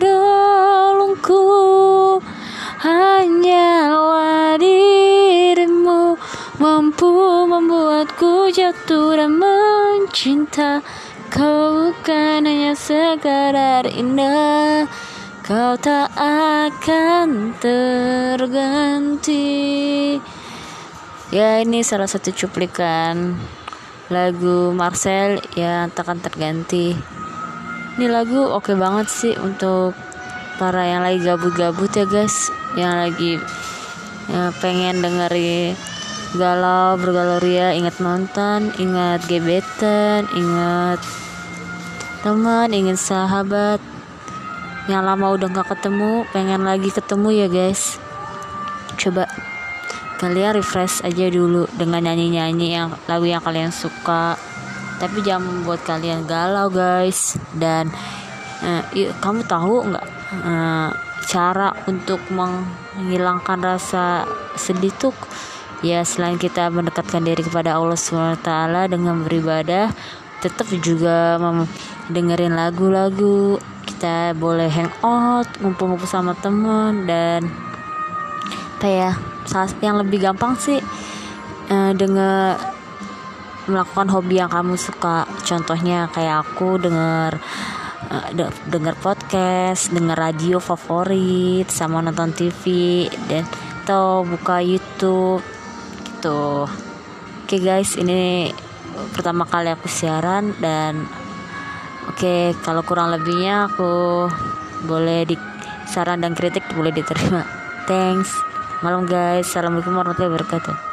relungku Hanyalah dirimu Mampu membuatku jatuh dan mencinta. Kau bukan hanya sekadar indah. Kau tak akan terganti. Ya ini salah satu cuplikan lagu Marcel yang takkan terganti Ini lagu oke banget sih untuk para yang lagi gabut-gabut ya guys. Yang lagi ya, pengen dengerin galau bergaloria ingat nonton ingat gebetan ingat teman ingin sahabat. Yang lama udah gak ketemu pengen lagi ketemu ya guys. Coba kalian refresh aja dulu dengan nyanyi-nyanyi yang lagu yang kalian suka tapi jangan membuat kalian galau guys. Dan uh, kamu tahu nggak uh, cara untuk menghilangkan rasa sedih tuh? Ya selain kita mendekatkan diri kepada Allah SWT dengan beribadah tetap juga dengerin lagu-lagu. Kita boleh hangout ngumpul-ngumpul sama temen dan apa ya yang lebih gampang sih uh, denger melakukan hobi yang kamu suka contohnya kayak aku denger uh, denger podcast, denger radio favorit, sama nonton TV dan atau buka YouTube gitu. Oke okay guys, ini pertama kali aku siaran dan oke okay, kalau kurang lebihnya aku boleh di saran dan kritik boleh diterima. Thanks. Malam guys. Assalamualaikum warahmatullahi wabarakatuh.